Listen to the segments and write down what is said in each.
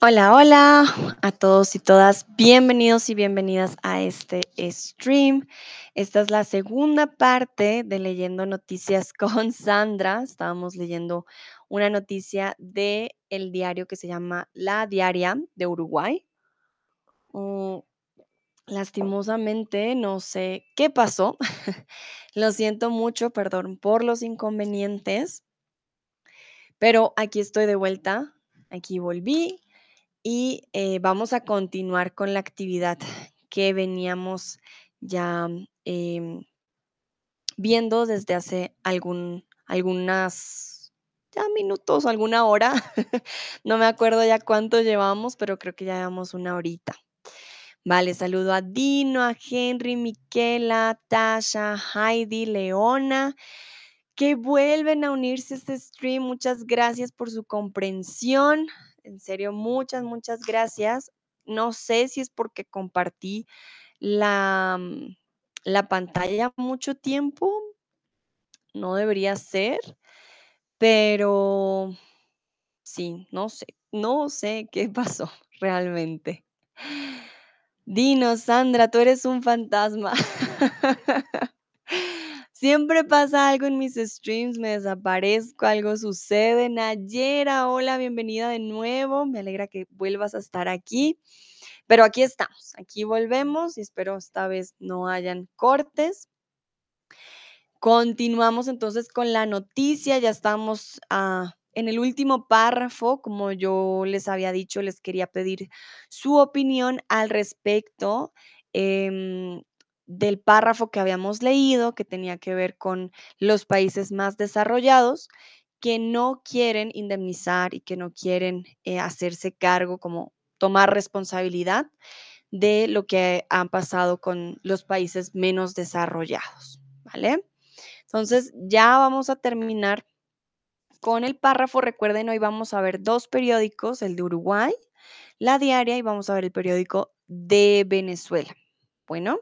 Hola, hola a todos y todas. Bienvenidos y bienvenidas a este stream. Esta es la segunda parte de Leyendo Noticias con Sandra. Estábamos leyendo una noticia de el diario que se llama La Diaria de Uruguay. Mm, lastimosamente, no sé qué pasó. Lo siento mucho, perdón por los inconvenientes. Pero aquí estoy de vuelta. Aquí volví y eh, vamos a continuar con la actividad que veníamos ya em, viendo desde hace algún, algunas ya minutos, alguna hora. no me acuerdo ya cuánto llevamos, pero creo que ya llevamos una horita. Vale, saludo a Dino, a Henry, Miquela, Tasha, Heidi, Leona, que vuelven a unirse a este stream. Muchas gracias por su comprensión. En serio, muchas, muchas gracias. No sé si es porque compartí la, mm, la pantalla mucho tiempo. No debería ser, pero sí, no sé, no sé qué pasó realmente. Dinos, Sandra, tú eres un fantasma. Siempre pasa algo en mis streams, me desaparezco, algo sucede. Nayera, hola, bienvenida de nuevo. Me alegra que vuelvas a estar aquí. Pero aquí estamos, aquí volvemos y espero esta vez no hayan cortes. Continuamos entonces con la noticia, ya estamos ah, en el último párrafo, como yo les había dicho, les quería pedir su opinión al respecto. Em, del párrafo que habíamos leído, que tenía que ver con los países más desarrollados que no quieren indemnizar y que no quieren eh, hacerse cargo, como tomar responsabilidad de lo que han pasado con los países menos desarrollados, ¿vale? Entonces ya vamos a terminar con el párrafo. Recuerden, hoy vamos a ver dos periódicos, el de Uruguay, la diaria, y vamos a ver el periódico de Venezuela. Bueno,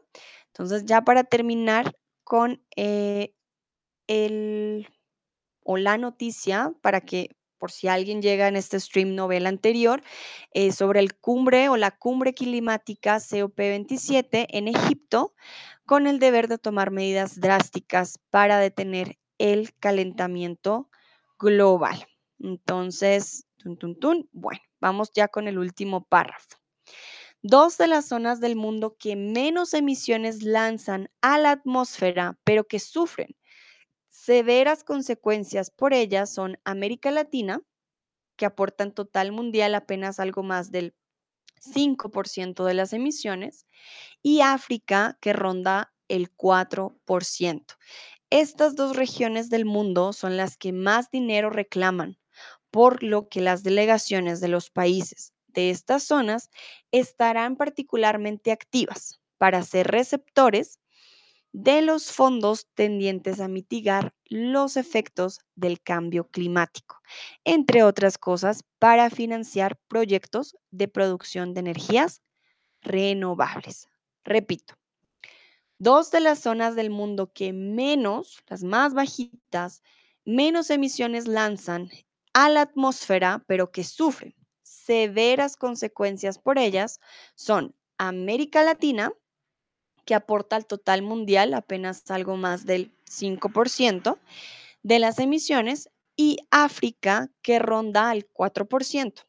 entonces ya para terminar con eh, el o la noticia, para que por si alguien llega en este stream no ve el anterior, eh, sobre el cumbre o la cumbre climática COP27 en Egipto, con el deber de tomar medidas drásticas para detener el calentamiento global. Entonces, tun, tun, tun, bueno, vamos ya con el último párrafo. Dos de las zonas del mundo que menos emisiones lanzan a la atmósfera, pero que sufren severas consecuencias por ellas son América Latina, que aporta en total mundial apenas algo más del 5% de las emisiones, y África, que ronda el 4%. Estas dos regiones del mundo son las que más dinero reclaman, por lo que las delegaciones de los países estas zonas estarán particularmente activas para ser receptores de los fondos tendientes a mitigar los efectos del cambio climático, entre otras cosas, para financiar proyectos de producción de energías renovables. Repito, dos de las zonas del mundo que menos, las más bajitas, menos emisiones lanzan a la atmósfera, pero que sufren severas consecuencias por ellas, son América Latina, que aporta al total mundial apenas algo más del 5% de las emisiones, y África, que ronda al 4%.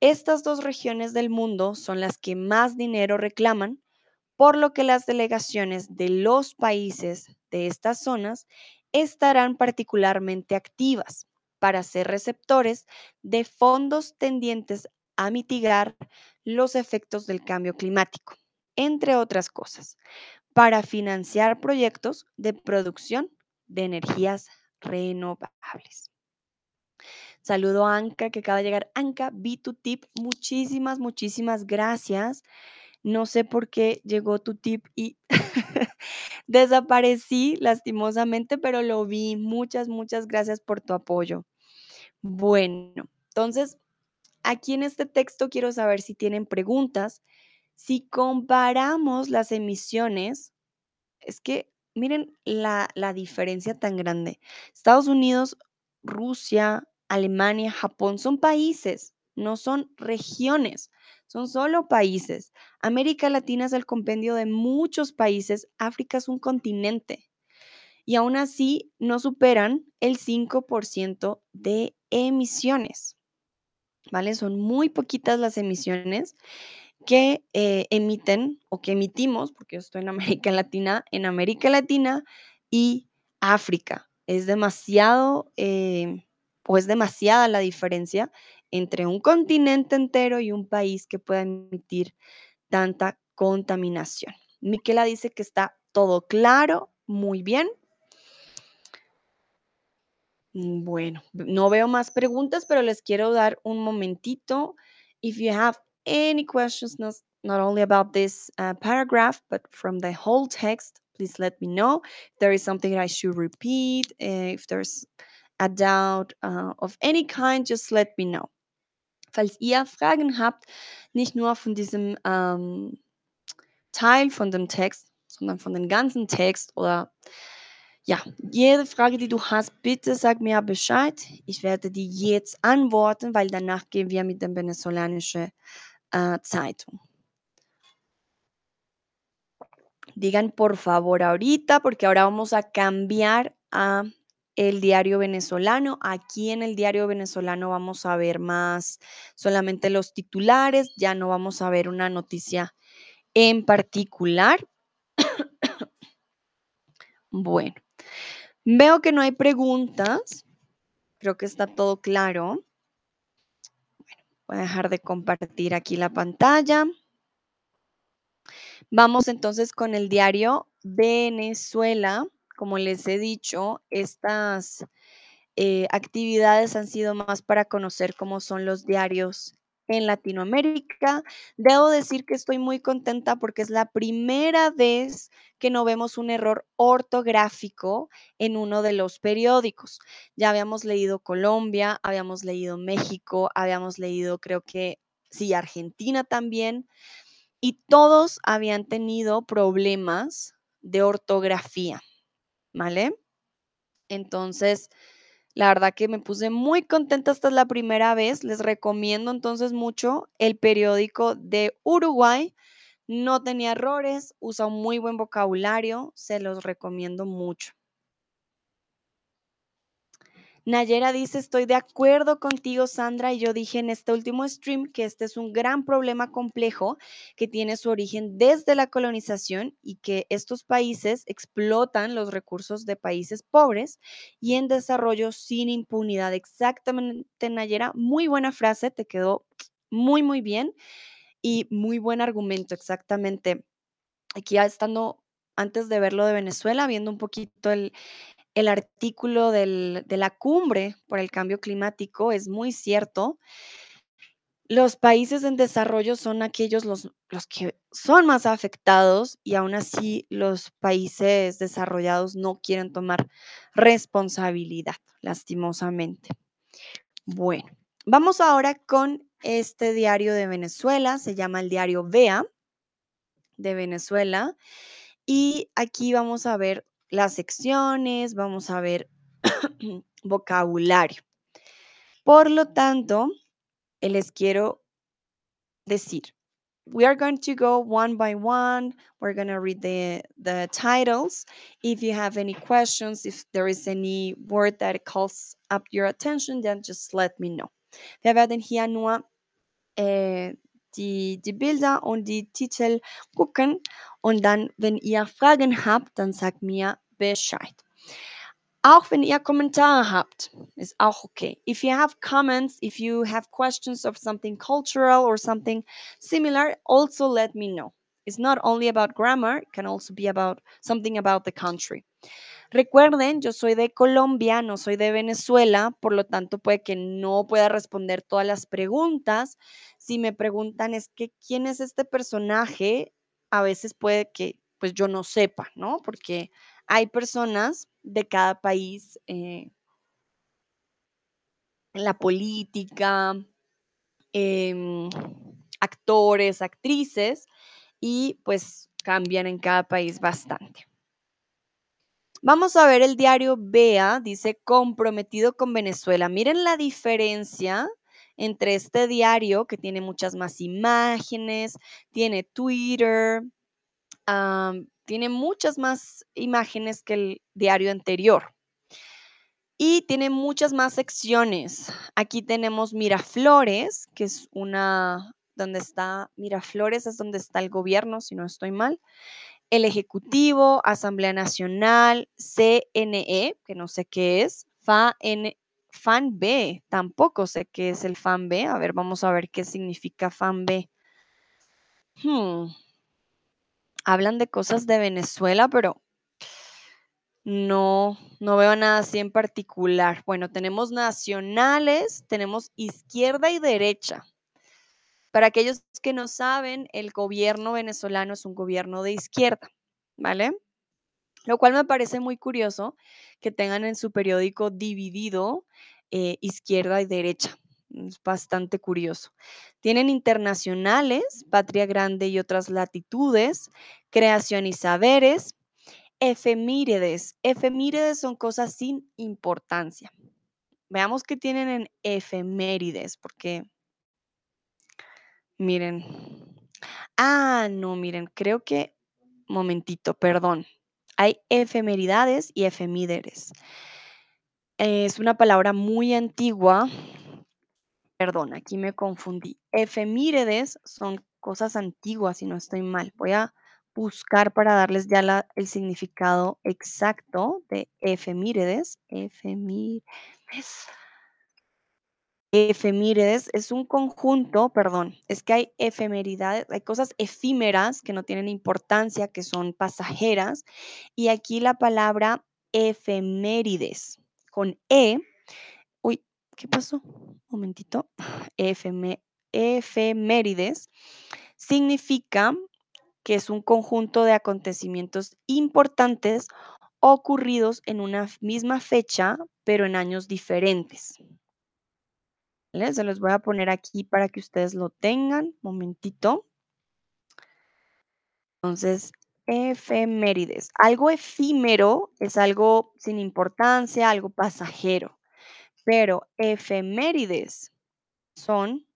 Estas dos regiones del mundo son las que más dinero reclaman, por lo que las delegaciones de los países de estas zonas estarán particularmente activas para ser receptores de fondos tendientes a mitigar los efectos del cambio climático entre otras cosas, para financiar proyectos de producción de energías renovables. Saludo a Anka que acaba de llegar. Anka, vi tu tip. Muchísimas, muchísimas gracias. No sé por qué llegó tu tip y desaparecí lastimosamente, pero lo vi. Muchas, muchas gracias por tu apoyo. Bueno, entonces, aquí en este texto quiero saber si tienen preguntas si comparamos las emisiones, es que miren la, la diferencia tan grande. Estados Unidos, Rusia, Alemania, Japón son países no son regiones, son solo países. América Latina es el compendio de muchos países, África es un continente y aún así no superan el 5% de emisiones. ¿Vale? Son muy poquitas las emisiones que eh, emiten o que emitimos, porque yo estoy en América Latina, en América Latina y África. Es demasiado eh, o es demasiada la diferencia entre un continente entero y un país que pueda emitir tanta contaminación. Miquela dice que está todo claro, muy bien. Mm, bueno, no veo más preguntas, pero les quiero dar un momentito. If you have any questions, not, not only about this uh, paragraph, but from the whole text, please let me know. If there is something I should repeat, uh, if there's a doubt uh, of any kind, just let me know. Falls ihr Fragen habt, nicht nur von diesem ähm, Teil von dem Text, sondern von dem ganzen Text oder ja, jede Frage, die du hast, bitte sag mir Bescheid. Ich werde die jetzt antworten, weil danach gehen wir mit der venezolanischen äh, Zeitung. Digan por favor ahorita, porque ahora vamos a cambiar a el diario venezolano. Aquí en el diario venezolano vamos a ver más solamente los titulares, ya no vamos a ver una noticia en particular. bueno, veo que no hay preguntas. Creo que está todo claro. Voy a dejar de compartir aquí la pantalla. Vamos entonces con el diario Venezuela. Como les he dicho, estas eh, actividades han sido más para conocer cómo son los diarios en Latinoamérica. Debo decir que estoy muy contenta porque es la primera vez que no vemos un error ortográfico en uno de los periódicos. Ya habíamos leído Colombia, habíamos leído México, habíamos leído creo que sí, Argentina también, y todos habían tenido problemas de ortografía, ¿vale? Entonces, la verdad que me puse muy contenta, esta es la primera vez. Les recomiendo entonces mucho el periódico de Uruguay. No tenía errores, usa un muy buen vocabulario, se los recomiendo mucho. Nayera dice, estoy de acuerdo contigo, Sandra, y yo dije en este último stream que este es un gran problema complejo que tiene su origen desde la colonización y que estos países explotan los recursos de países pobres y en desarrollo sin impunidad. Exactamente, Nayera, muy buena frase, te quedó muy, muy bien y muy buen argumento, exactamente. Aquí ya estando antes de verlo de Venezuela, viendo un poquito el, el artículo de la cumbre por el cambio climático es muy cierto. Los países en desarrollo son aquellos los, los que son más afectados y aún así los países desarrollados no quieren tomar responsabilidad, lastimosamente. Bueno, vamos ahora con este diario de Venezuela, se llama el diario VEA de Venezuela y aquí vamos a ver las secciones, vamos a ver vocabulario. Por lo tanto, les quiero decir, we are going to go one by one. We're going to read the, the titles. If you have any questions, if there is any word that calls up your attention, then just let me know. Die, die Bilder und die Titel gucken und dann, wenn ihr Fragen habt, dann sagt mir Bescheid. Auch wenn ihr Kommentare habt, ist auch okay. If you have comments, if you have questions of something cultural or something similar, also let me know. It's not only about grammar, it can also be about something about the country. Recuerden, yo soy de Colombia, no soy de Venezuela, por lo tanto puede que no pueda responder todas las preguntas. Si me preguntan es que quién es este personaje, a veces puede que pues yo no sepa, ¿no? Porque hay personas de cada país eh, en la política, em, actores, actrices, y pues cambian en cada país bastante. Vamos a ver el diario Bea, dice comprometido con Venezuela. Miren la diferencia entre este diario que tiene muchas más imágenes, tiene Twitter, tiene muchas más imágenes que el diario anterior. Y tiene muchas más secciones. Aquí tenemos Miraflores, que es una, donde está Miraflores, es donde está el gobierno, si no estoy mal. El Ejecutivo, Asamblea Nacional, CNE, que no sé qué es, FAN, FAN B, tampoco sé qué es el FAN B. A ver, vamos a ver qué significa FAN B. Hmm. Hablan de cosas de Venezuela, pero no, no veo nada así en particular. Bueno, tenemos nacionales, tenemos izquierda y derecha. Para aquellos que no saben, el gobierno venezolano es un gobierno de izquierda, ¿vale? Lo cual me parece muy curioso que tengan en su periódico dividido eh, izquierda y derecha. Es bastante curioso. Tienen internacionales, Patria Grande y otras latitudes, creación y saberes, efemíredes. Efemíredes son cosas sin importancia. Veamos qué tienen en efemérides, porque miren. Ah, no, miren, creo que, momentito, perdón. Hay efemeridades y efemíderes. Es una palabra muy antigua. Perdón, aquí me confundí. Efemíredes son cosas antiguas, si no estoy mal. Voy a buscar para darles ya el significado exacto de efemíredes. Efemíredes. Efemíredes es un conjunto, perdón, es que hay efemeridades, hay cosas efímeras que no tienen importancia, que son pasajeras, y aquí la palabra efemérides con E, uy, ¿qué pasó? Un momentito. Efemérides significa que es un conjunto de acontecimientos importantes ocurridos en una misma fecha, pero en años diferentes. Se los voy a poner aquí para que ustedes lo tengan. Momentito. Entonces, efemérides. Algo efímero es algo sin importancia, algo pasajero. Pero efemérides son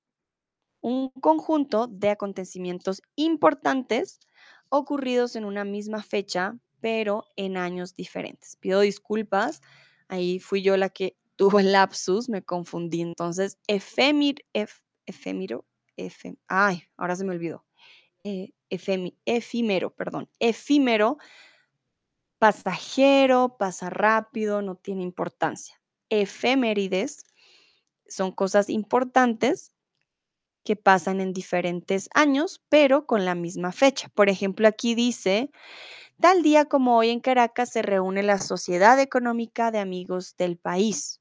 un conjunto de acontecimientos importantes ocurridos en una misma fecha, pero en años diferentes. Pido disculpas, ahí fui yo la que tuvo el lapsus, me confundí. Entonces, efémir, ef- ay, ahora se me olvidó. Eh, efímero, perdón. Efímero, pasajero, pasa rápido, no tiene importancia. Efemérides son cosas importantes que pasan en diferentes años, pero con la misma fecha. Por ejemplo, aquí dice, tal día como hoy en Caracas se reúne la Sociedad Económica de Amigos del País.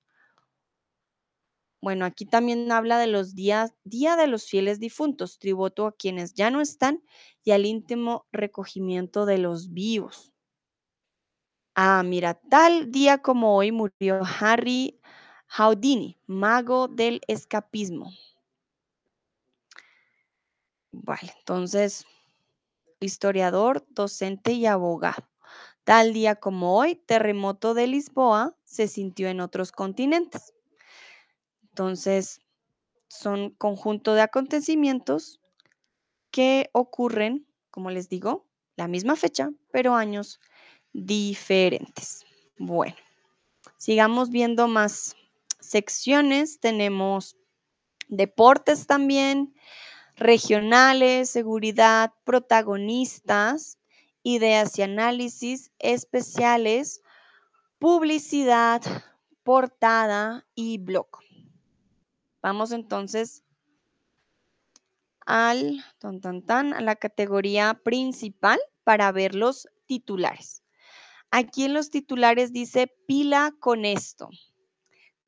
Bueno, aquí también habla de los días, Día de los Fieles Difuntos, tributo a quienes ya no están y al íntimo recogimiento de los vivos. Ah, mira, tal día como hoy murió Harry Houdini, mago del escapismo. Vale, entonces, historiador, docente y abogado. Tal día como hoy, terremoto de Lisboa se sintió en otros continentes. Entonces, son conjunto de acontecimientos que ocurren, como les digo, la misma fecha, pero años diferentes. Bueno, sigamos viendo más secciones. Tenemos deportes también, regionales, seguridad, protagonistas, ideas y análisis especiales, publicidad, portada y blog. Vamos entonces al tan, tan, tan, a la categoría principal para ver los titulares. Aquí en los titulares dice pila con esto.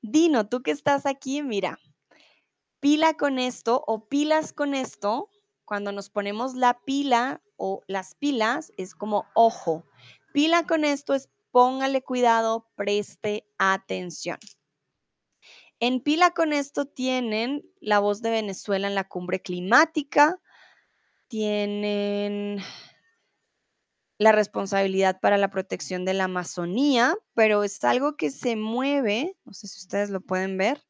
Dino, tú que estás aquí, mira, pila con esto o pilas con esto, cuando nos ponemos la pila o las pilas, es como ojo. Pila con esto es póngale cuidado, preste atención. En pila con esto tienen la voz de Venezuela en la cumbre climática, tienen la responsabilidad para la protección de la Amazonía, pero es algo que se mueve, no sé si ustedes lo pueden ver,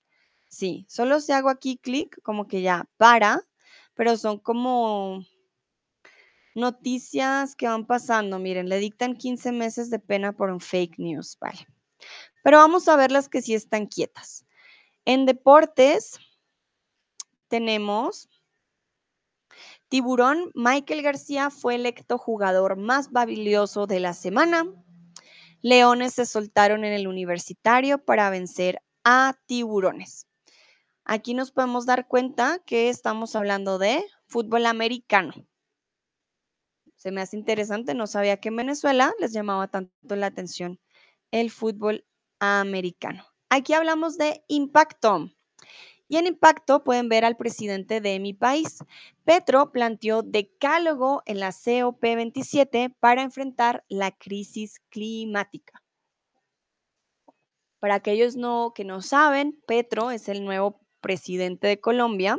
Sí, solo si hago aquí clic, como que ya para, pero son como noticias que van pasando. Miren, le dictan 15 meses de pena por un fake news, vale. Pero vamos a ver las que sí están quietas. En deportes tenemos Tiburón, Michael García fue electo jugador más valioso de la semana. Leones se soltaron en el universitario para vencer a tiburones. Aquí nos podemos dar cuenta que estamos hablando de fútbol americano. Se me hace interesante, no sabía que en Venezuela les llamaba tanto la atención el fútbol americano. Aquí hablamos de impacto. Y en impacto pueden ver al presidente de mi país. Petro planteó decálogo en la COP27 para enfrentar la crisis climática. Para aquellos no, que no saben, Petro es el nuevo presidente de Colombia.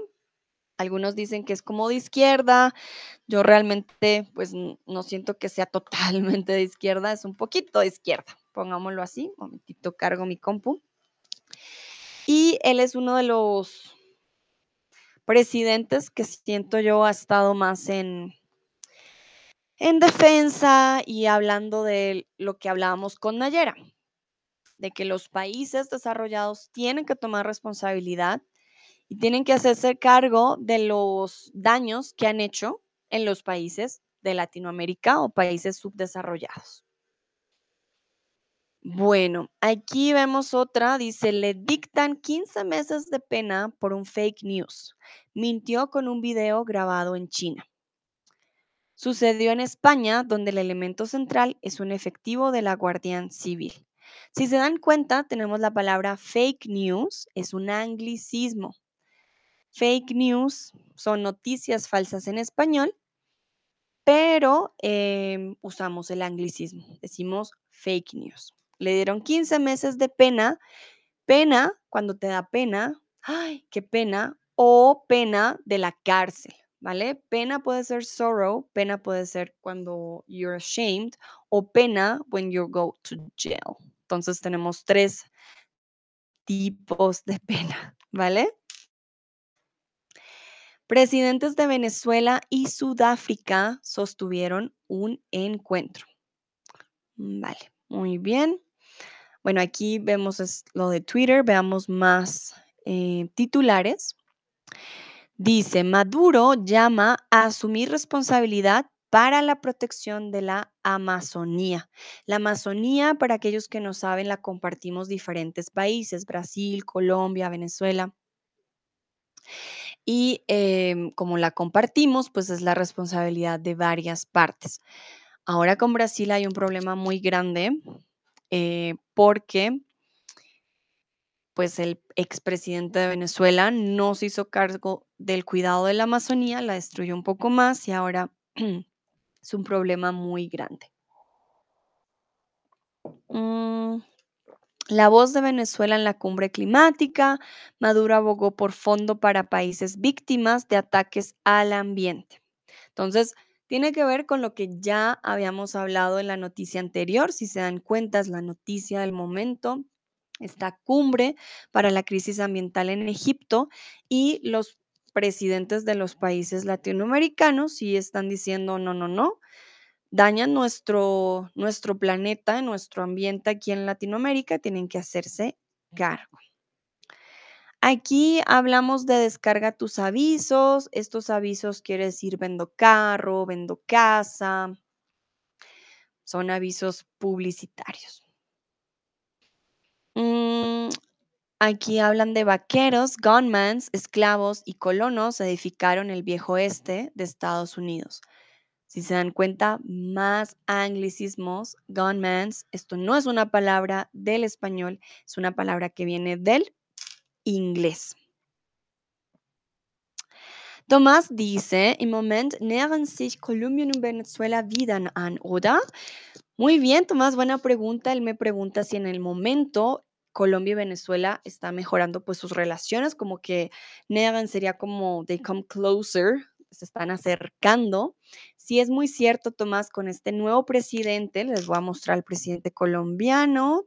Algunos dicen que es como de izquierda. Yo realmente pues no siento que sea totalmente de izquierda, es un poquito de izquierda, pongámoslo así. Un momentito cargo mi compu. Y él es uno de los presidentes que siento yo ha estado más en, en defensa y hablando de lo que hablábamos con Nayera, de que los países desarrollados tienen que tomar responsabilidad y tienen que hacerse cargo de los daños que han hecho en los países de Latinoamérica o países subdesarrollados. Bueno, aquí vemos otra, dice, le dictan 15 meses de pena por un fake news. Mintió con un video grabado en China. Sucedió en España, donde el elemento central es un efectivo de la Guardia Civil. Si se dan cuenta, tenemos la palabra fake news, es un anglicismo. Fake news son noticias falsas en español, pero em, usamos el anglicismo, decimos fake news le dieron 15 meses de pena. Pena, cuando te da pena, ay, qué pena, o pena de la cárcel, ¿vale? Pena puede ser sorrow, pena puede ser cuando you're ashamed, o pena when you go to jail. Entonces tenemos tres tipos de pena, ¿vale? Presidentes de Venezuela y Sudáfrica sostuvieron un encuentro. Vale, muy bien. Bueno, aquí vemos lo de Twitter, veamos más eh, titulares. Dice, Maduro llama a asumir responsabilidad para la protección de la Amazonía. La Amazonía, para aquellos que no saben, la compartimos diferentes países, Brasil, Colombia, Venezuela. Y em, como la compartimos, pues es la responsabilidad de varias partes. Ahora con Brasil hay un problema muy grande eh, porque pues el expresidente de Venezuela no se hizo cargo del cuidado de la Amazonía, la destruyó un poco más y ahora es un problema muy grande. Mm, la voz de Venezuela en la cumbre climática, Maduro abogó por fondo para países víctimas de ataques al ambiente. Entonces, tiene que ver con lo que ya habíamos hablado en la noticia anterior. Si se dan cuenta, es la noticia del momento, esta cumbre para la crisis ambiental en Egipto y los presidentes de los países latinoamericanos sí están diciendo, no, no, no, dañan nuestro, nuestro planeta, nuestro ambiente aquí en Latinoamérica, tienen que hacerse cargo. Aquí hablamos de descarga tus avisos. Estos avisos quiere decir vendo carro, vendo casa. Son avisos publicitarios. Mm, aquí hablan de vaqueros, gunmans, esclavos y colonos edificaron el viejo este de Estados Unidos. Si se dan cuenta, más anglicismos, gunmans. Esto no es una palabra del español, es una palabra que viene del inglés. Tomás dice, im Moment nähern sich Kolumbien und Venezuela wieder an, oder? Muy bien, Tomás, buena pregunta. Él me pregunta si en el momento Colombia y Venezuela están mejorando pues sus relaciones, como que nähern sería como they come closer, se están acercando. Sí es muy cierto, Tomás, con este nuevo presidente, les voy a mostrar al presidente colombiano,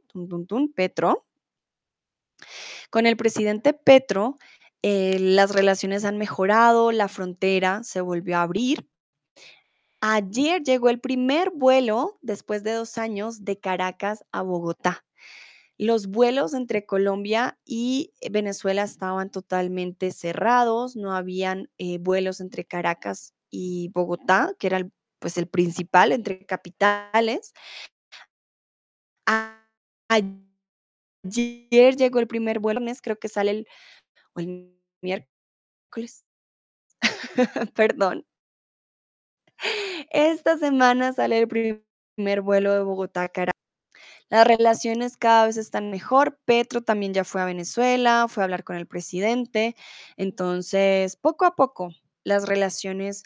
Petro. Con el presidente Petro, eh, las relaciones han mejorado, la frontera se volvió a abrir. Ayer llegó el primer vuelo después de dos años de Caracas a Bogotá. Los vuelos entre Colombia y Venezuela estaban totalmente cerrados, no habían eh, vuelos entre Caracas y Bogotá, que era el, pues el principal entre capitales. Ayer llegó el primer vuelo, creo que sale el, o el miércoles, perdón. Esta semana sale el primer vuelo de Bogotá a Caracas. Las relaciones cada vez están mejor. Petro también ya fue a Venezuela, fue a hablar con el presidente. Entonces, poco a poco, las relaciones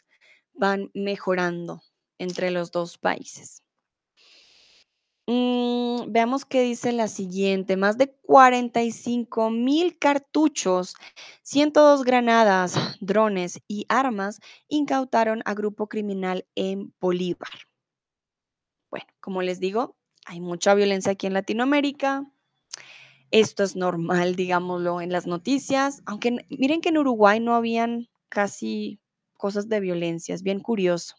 van mejorando entre los dos países. Mm, veamos qué dice la siguiente. Más de 45 mil cartuchos, 102 granadas, drones y armas incautaron a grupo criminal en Bolívar. Bueno, como les digo, hay mucha violencia aquí en Latinoamérica. Esto es normal, digámoslo, en las noticias, aunque miren que en Uruguay no habían casi cosas de violencia, es bien curioso.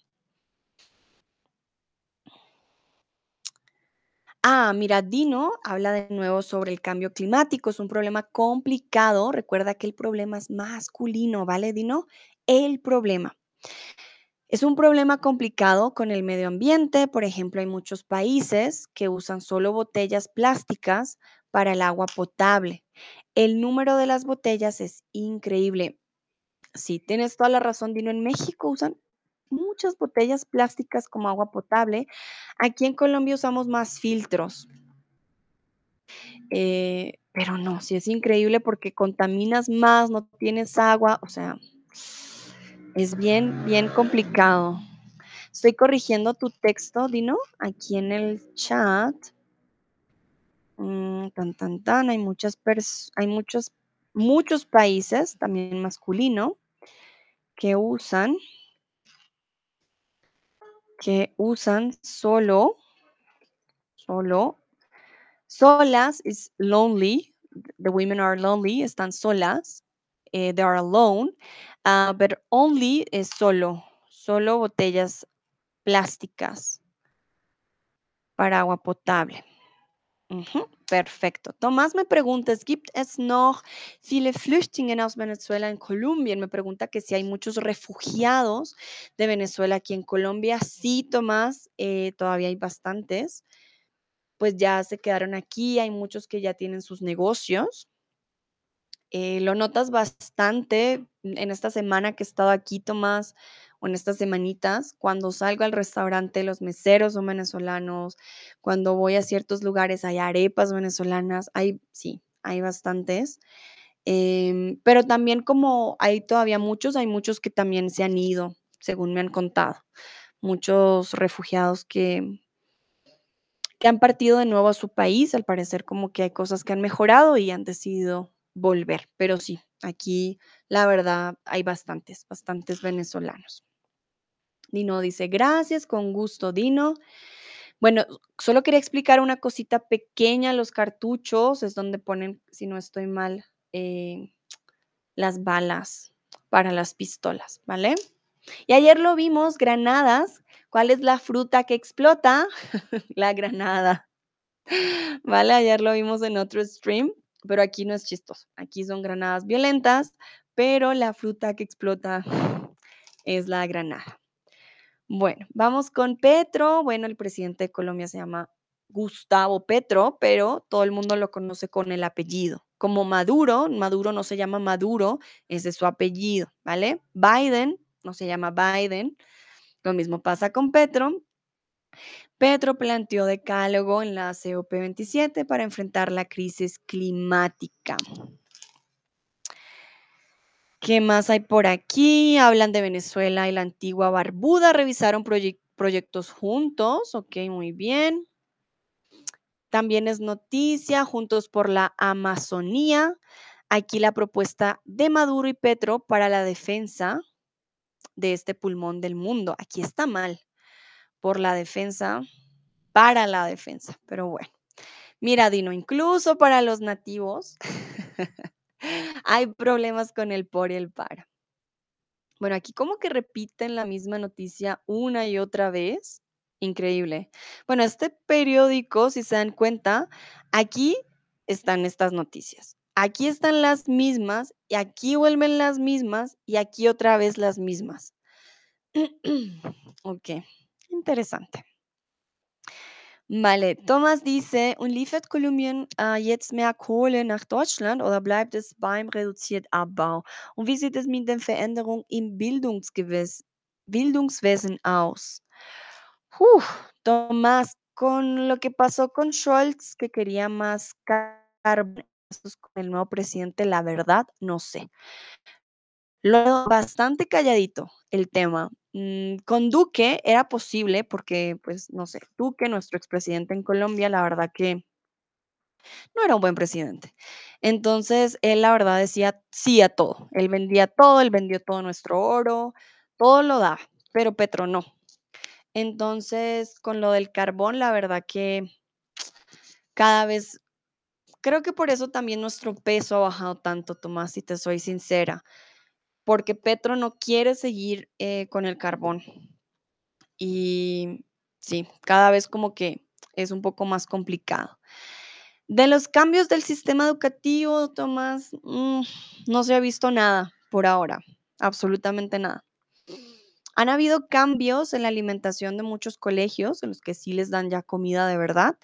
Ah, mira, Dino habla de nuevo sobre el cambio climático, es un problema complicado, recuerda que el problema es masculino, ¿vale, Dino? El problema. Es un problema complicado con el medio ambiente, por ejemplo, hay muchos países que usan solo botellas plásticas para el agua potable. El número de las botellas es increíble. Sí, tienes toda la razón, Dino. En México usan muchas botellas plásticas como agua potable. Aquí en Colombia usamos más filtros, eh, pero no, sí es increíble porque contaminas más, no tienes agua, o sea, es bien, bien complicado. Estoy corrigiendo tu texto, Dino, aquí en el chat. Mm, tan, tan, tan. Hay muchas hay muchos, muchos países, también masculino, que usan, que usan solo, solo, solas is lonely. The women are lonely, están solas. eh, they are alone. ah, but only es solo, solo botellas plásticas para agua potable. Perfecto. Tomás me pregunta, ¿es gibt es noch viele Flüchtlinge aus Venezuela en Colombia? Me pregunta que si hay muchos refugiados de Venezuela aquí en Colombia. Sí, Tomás, eh, todavía hay bastantes. Pues ya se quedaron aquí, hay muchos que ya tienen sus negocios. Eh, lo notas bastante en esta semana que he estado aquí, Tomás, o en estas semanitas, cuando salgo al restaurante, los meseros son venezolanos, cuando voy a ciertos lugares hay arepas venezolanas, hay, sí, hay bastantes, em, pero también como hay todavía muchos, hay muchos que también se han ido, según me han contado, muchos refugiados que, que han partido de nuevo a su país, al parecer como que hay cosas que han mejorado y han decidido volver, pero sí, aquí la verdad hay bastantes, bastantes venezolanos. Dino dice, gracias, con gusto, Dino. Bueno, solo quería explicar una cosita pequeña, los cartuchos es donde ponen, si no estoy mal, eh, las balas para las pistolas, ¿vale? Y ayer lo vimos, granadas. ¿Cuál es la fruta que explota? La granada. ¿Vale? Ayer lo vimos en otro stream, pero aquí no es chistoso. Aquí son granadas violentas, pero la fruta que explota es la granada. Bueno, vamos con Petro. Bueno, el presidente de Colombia se llama Gustavo Petro, pero todo el mundo lo conoce con el apellido. Como Maduro, Maduro no se llama Maduro, ese es su apellido, ¿vale? Biden no se llama Biden. Lo mismo pasa con Petro. Petro planteó decálogo en la COP27 para enfrentar la crisis climática. ¿Qué más hay por aquí? Hablan de Venezuela y la antigua Barbuda. Revisaron proye- proyectos juntos. Ok, muy bien. También es noticia, Juntos por la Amazonía. Aquí la propuesta de Maduro y Petro para la defensa de este pulmón del mundo. Aquí está mal, por la defensa, para la defensa. Pero bueno. Mira, Dino, incluso para los nativos, Hay problemas con el por y el para. Bueno, aquí como que repiten la misma noticia una y otra vez. Increíble. Bueno, este periódico, si se dan cuenta, aquí están estas noticias. Aquí están las mismas y aquí vuelven las mismas y aquí otra vez las mismas. Ok, interesante. Vale, Thomas dice, und liefert Kolumbien äh, jetzt mehr Kohle nach Deutschland oder bleibt es beim reduziert Abbau? Und wie sieht es mit den Veränderungen im Bildungsgewes Bildungswesen aus? Uf, Tomás, con lo que pasó con Scholz, que quería más carbón con el nuevo presidente, la verdad, no sé. Lo bastante calladito el tema. Mm, con Duque era posible porque, pues, no sé, Duque, nuestro expresidente en Colombia, la verdad que no era un buen presidente. Entonces, él la verdad decía sí a todo. Él vendía todo, él vendió todo nuestro oro, todo lo daba, pero Petro no. Entonces, con lo del carbón, la verdad que cada vez, creo que por eso también nuestro peso ha bajado tanto, Tomás, si te soy sincera, porque Petro no quiere seguir eh, con el carbón. Y sí, cada vez como que es un poco más complicado. De los cambios del sistema educativo, Tomás, mm, no se ha visto nada por ahora, absolutamente nada. Han habido cambios en la alimentación de muchos colegios, en los que sí les dan ya comida de verdad,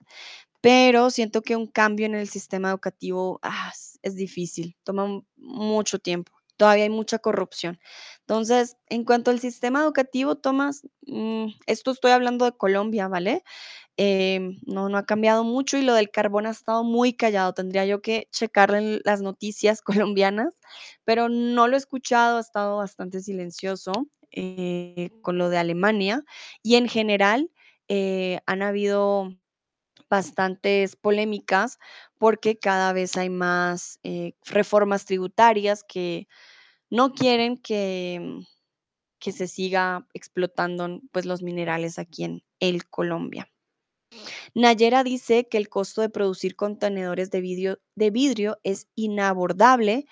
pero siento que un cambio en el sistema educativo ah, es, difícil, toma mucho tiempo, todavía hay mucha corrupción. Entonces, en cuanto al sistema educativo, Tomás, mm, esto estoy hablando de Colombia, ¿vale? Em, no, no ha cambiado mucho y lo del carbón ha estado muy callado. Tendría yo que checar en las noticias colombianas, pero no lo he escuchado, ha estado bastante silencioso eh, con lo de Alemania y en general eh, han habido bastantes polémicas porque cada vez hay más eh, reformas tributarias que no quieren que, que se siga explotando pues los minerales aquí en el Colombia. Nayera dice que el costo de producir contenedores de vidrio, de vidrio es inabordable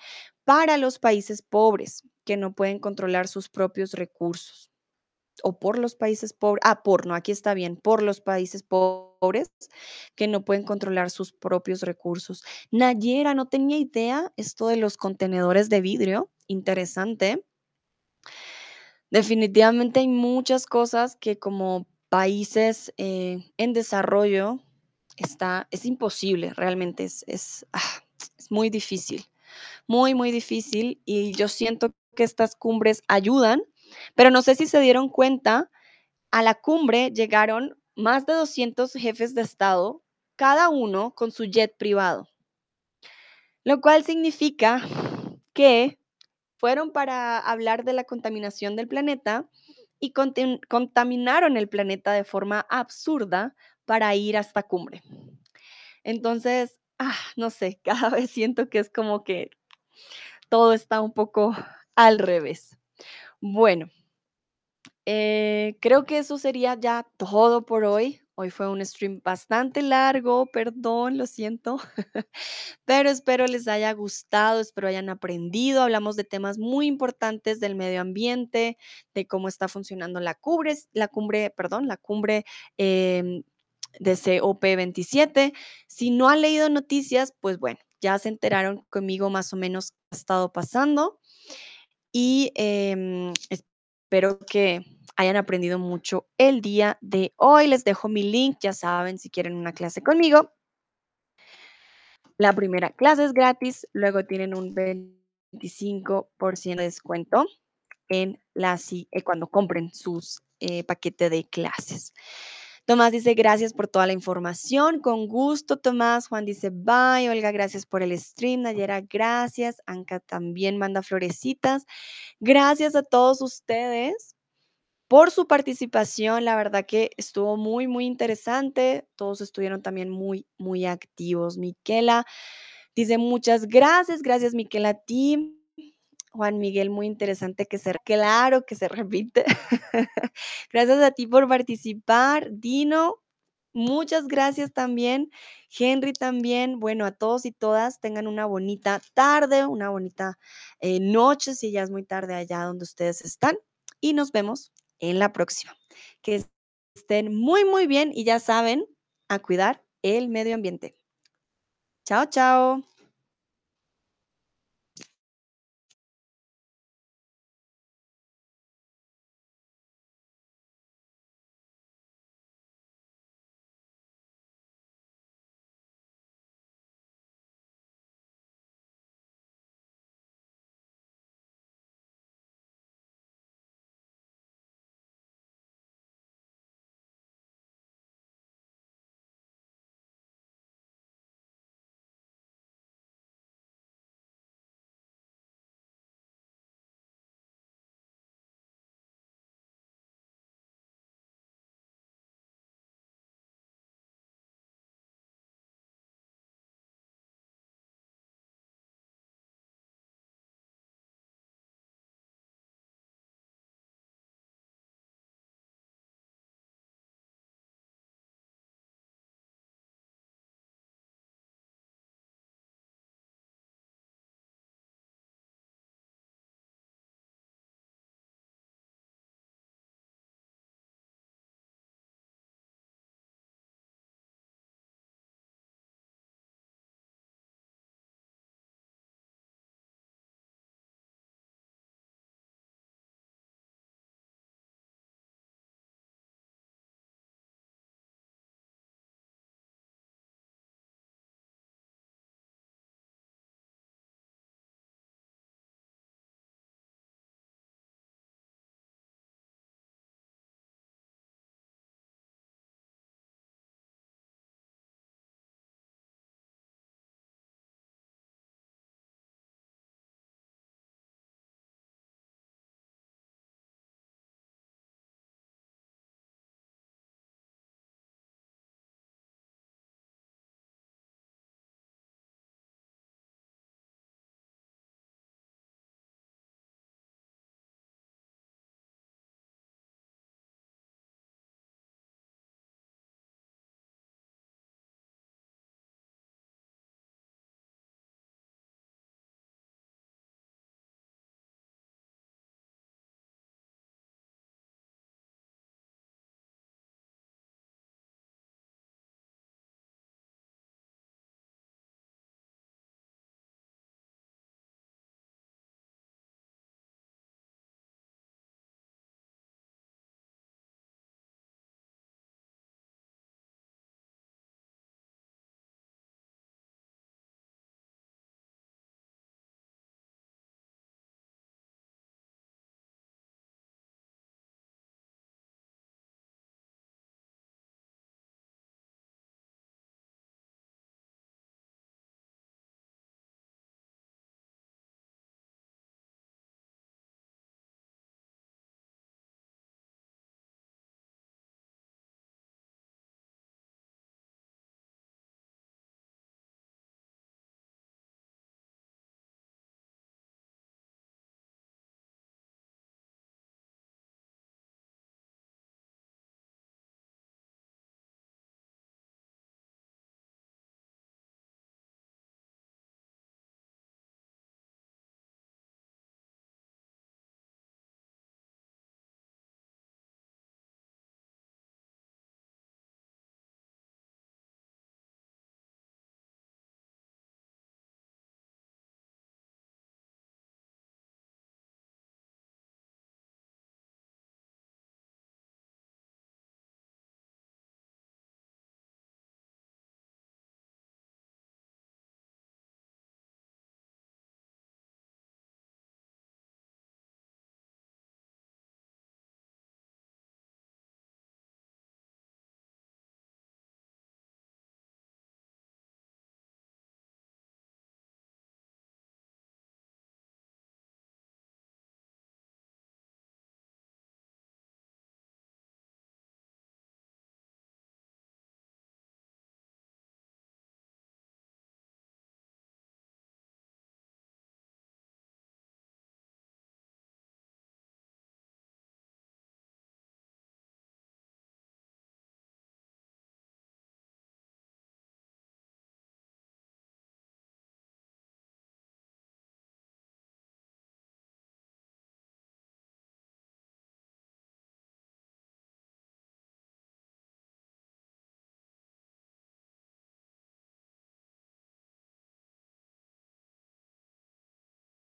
para los países pobres que no pueden controlar sus propios recursos. O por los países pobres, ah, por, no, aquí está bien, por los países pobres que no pueden controlar sus propios recursos. Nayera, no tenía idea esto de los contenedores de vidrio, interesante. Definitivamente hay muchas cosas que como países eh, en desarrollo está, es imposible, realmente es, es, ah, es muy difícil, muy, muy difícil y yo siento que estas cumbres ayudan, pero no sé si se dieron cuenta, a la cumbre llegaron más de 200 jefes de Estado, cada uno con su jet privado, lo cual significa que fueron para hablar de la contaminación del planeta y contaminaron el planeta de forma absurda para ir a esta cumbre. Entonces, ah, no sé, cada vez siento que es como que todo está un poco al revés. Bueno, eh, creo que eso sería ya todo por hoy. Hoy fue un stream bastante largo, perdón, lo siento. Pero espero les haya gustado, espero hayan aprendido. Hablamos de temas muy importantes del medio ambiente, de cómo está funcionando la cumbre, la cumbre, perdón, la cumbre em, de COP27. Si no han leído noticias, pues bueno, ya se enteraron conmigo más o menos qué ha estado pasando y em, espero que hayan aprendido mucho el día de hoy. Les dejo mi link, ya saben, si quieren una clase conmigo, la primera clase es gratis, luego tienen un 25% de descuento en la, eh, cuando compren sus eh, paquete de clases. Tomás dice, gracias por toda la información. Con gusto, Tomás. Juan dice, bye. Olga, gracias por el stream. Nayera, gracias. Anka también manda florecitas. Gracias a todos ustedes por su participación. La verdad que estuvo muy, muy interesante. Todos estuvieron también muy, muy activos. Miquela dice muchas gracias. Gracias, Miquela, a ti. Juan Miguel, muy interesante que se, claro que se repite. gracias a ti por participar. Dino, Muchas gracias también, Henry también. Bueno, a todos y todas tengan una bonita tarde, una bonita, eh, noche, si ya es muy tarde allá donde ustedes están, y nos vemos en la próxima. Que estén muy, muy bien y ya saben, a cuidar el medio ambiente. Chao, chao.